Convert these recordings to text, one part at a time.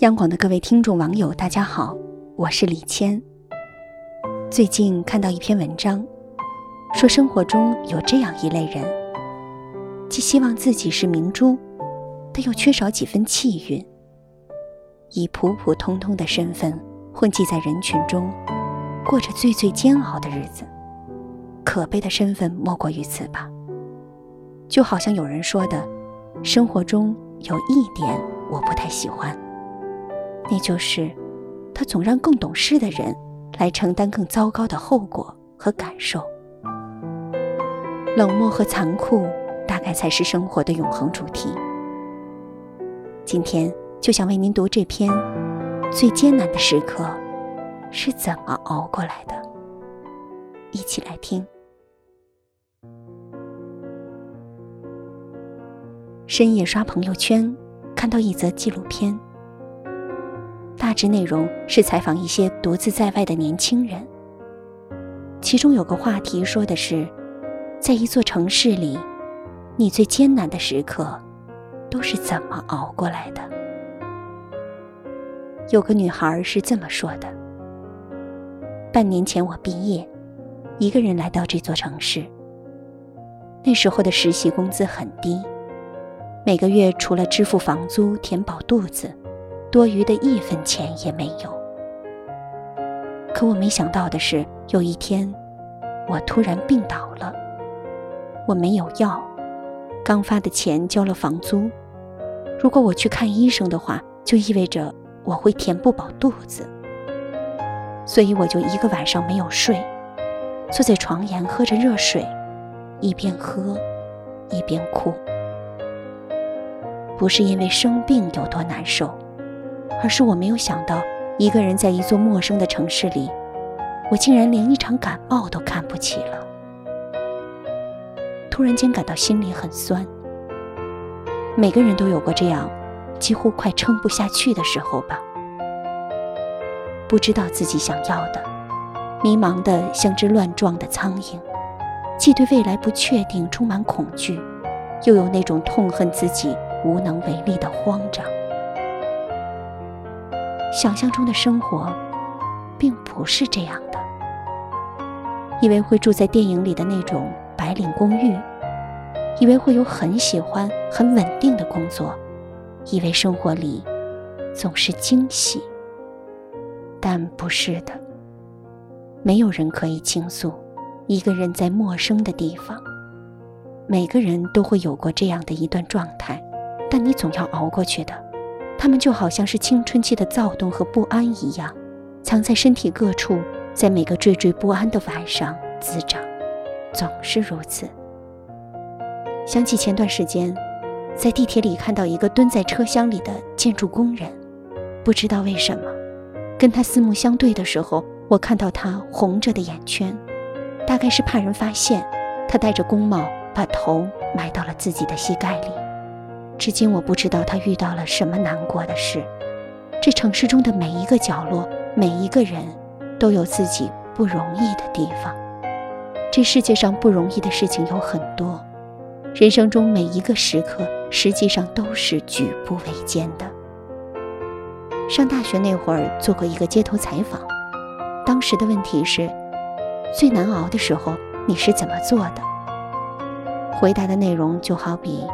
央广的各位听众网友，大家好，我是李谦。最近看到一篇文章，说生活中有这样一类人，既希望自己是明珠，但又缺少几分气韵，以普普通通的身份混迹在人群中，过着最最煎熬的日子。可悲的身份莫过于此吧。就好像有人说的，生活中有一点我不太喜欢。那就是，他总让更懂事的人来承担更糟糕的后果和感受。冷漠和残酷，大概才是生活的永恒主题。今天就想为您读这篇《最艰难的时刻是怎么熬过来的》，一起来听。深夜刷朋友圈，看到一则纪录片。大致内容是采访一些独自在外的年轻人，其中有个话题说的是，在一座城市里，你最艰难的时刻都是怎么熬过来的？有个女孩是这么说的：半年前我毕业，一个人来到这座城市。那时候的实习工资很低，每个月除了支付房租、填饱肚子。多余的一分钱也没有。可我没想到的是，有一天，我突然病倒了。我没有药，刚发的钱交了房租。如果我去看医生的话，就意味着我会填不饱肚子。所以我就一个晚上没有睡，坐在床沿喝着热水，一边喝，一边哭。不是因为生病有多难受。而是我没有想到，一个人在一座陌生的城市里，我竟然连一场感冒都看不起了。突然间感到心里很酸。每个人都有过这样，几乎快撑不下去的时候吧。不知道自己想要的，迷茫的像只乱撞的苍蝇，既对未来不确定充满恐惧，又有那种痛恨自己无能为力的慌张。想象中的生活，并不是这样的。以为会住在电影里的那种白领公寓，以为会有很喜欢、很稳定的工作，以为生活里总是惊喜，但不是的。没有人可以倾诉，一个人在陌生的地方。每个人都会有过这样的一段状态，但你总要熬过去的。他们就好像是青春期的躁动和不安一样，藏在身体各处，在每个惴惴不安的晚上滋长，总是如此。想起前段时间，在地铁里看到一个蹲在车厢里的建筑工人，不知道为什么，跟他四目相对的时候，我看到他红着的眼圈，大概是怕人发现，他戴着工帽，把头埋到了自己的膝盖里。至今我不知道他遇到了什么难过的事。这城市中的每一个角落，每一个人，都有自己不容易的地方。这世界上不容易的事情有很多，人生中每一个时刻，实际上都是举步维艰的。上大学那会儿做过一个街头采访，当时的问题是：最难熬的时候你是怎么做的？回答的内容就好比。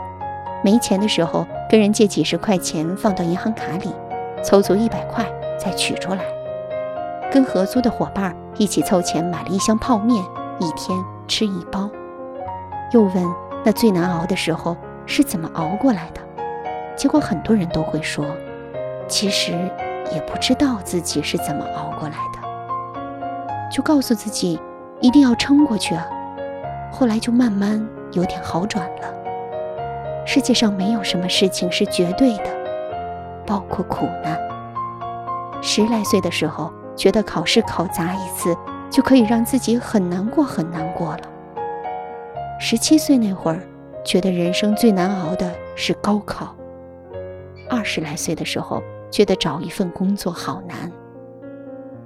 没钱的时候，跟人借几十块钱放到银行卡里，凑足一百块再取出来。跟合租的伙伴一起凑钱买了一箱泡面，一天吃一包。又问那最难熬的时候是怎么熬过来的？结果很多人都会说，其实也不知道自己是怎么熬过来的，就告诉自己一定要撑过去啊。后来就慢慢有点好转了。世界上没有什么事情是绝对的，包括苦难。十来岁的时候，觉得考试考砸一次就可以让自己很难过很难过了。十七岁那会儿，觉得人生最难熬的是高考。二十来岁的时候，觉得找一份工作好难。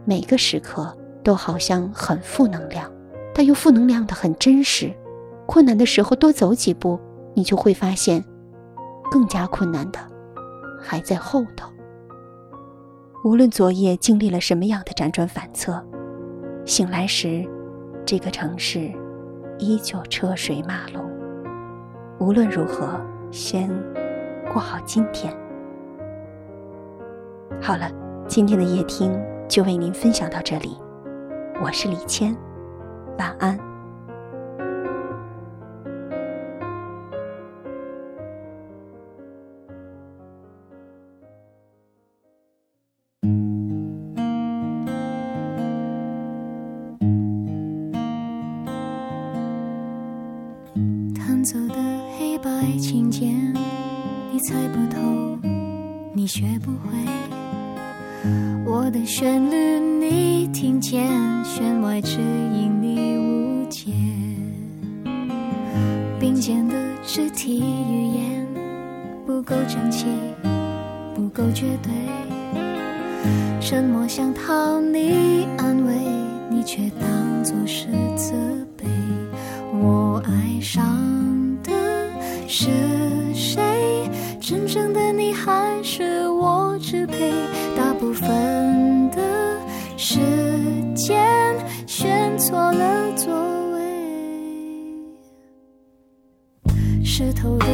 每个时刻都好像很负能量，但又负能量的很真实。困难的时候多走几步。你就会发现，更加困难的还在后头。无论昨夜经历了什么样的辗转反侧，醒来时，这个城市依旧车水马龙。无论如何，先过好今天。好了，今天的夜听就为您分享到这里，我是李谦，晚安。黑白琴键，你猜不透，你学不会。我的旋律你听见，弦外之音你误解。并肩的肢体语言不够整齐，不够绝对。沉默想讨你安慰，你却当作是责备。我爱上。是谁？真正的你还是我支配？大部分的时间选错了座位。湿透的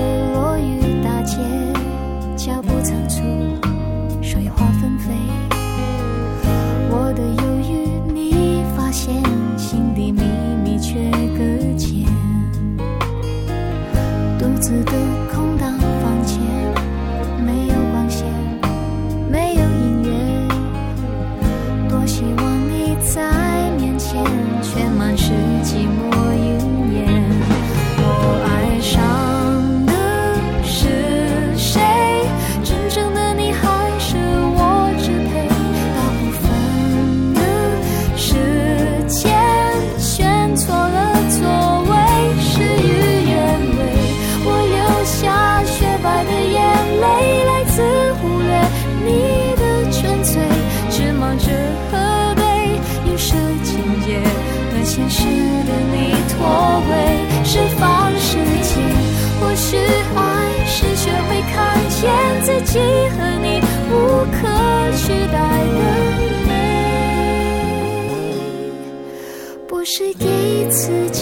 你的纯粹，只忙着和被掩饰情节和现实的你脱轨，释放世界。或许爱是学会看见自己和你无可取代的美，不是给自己。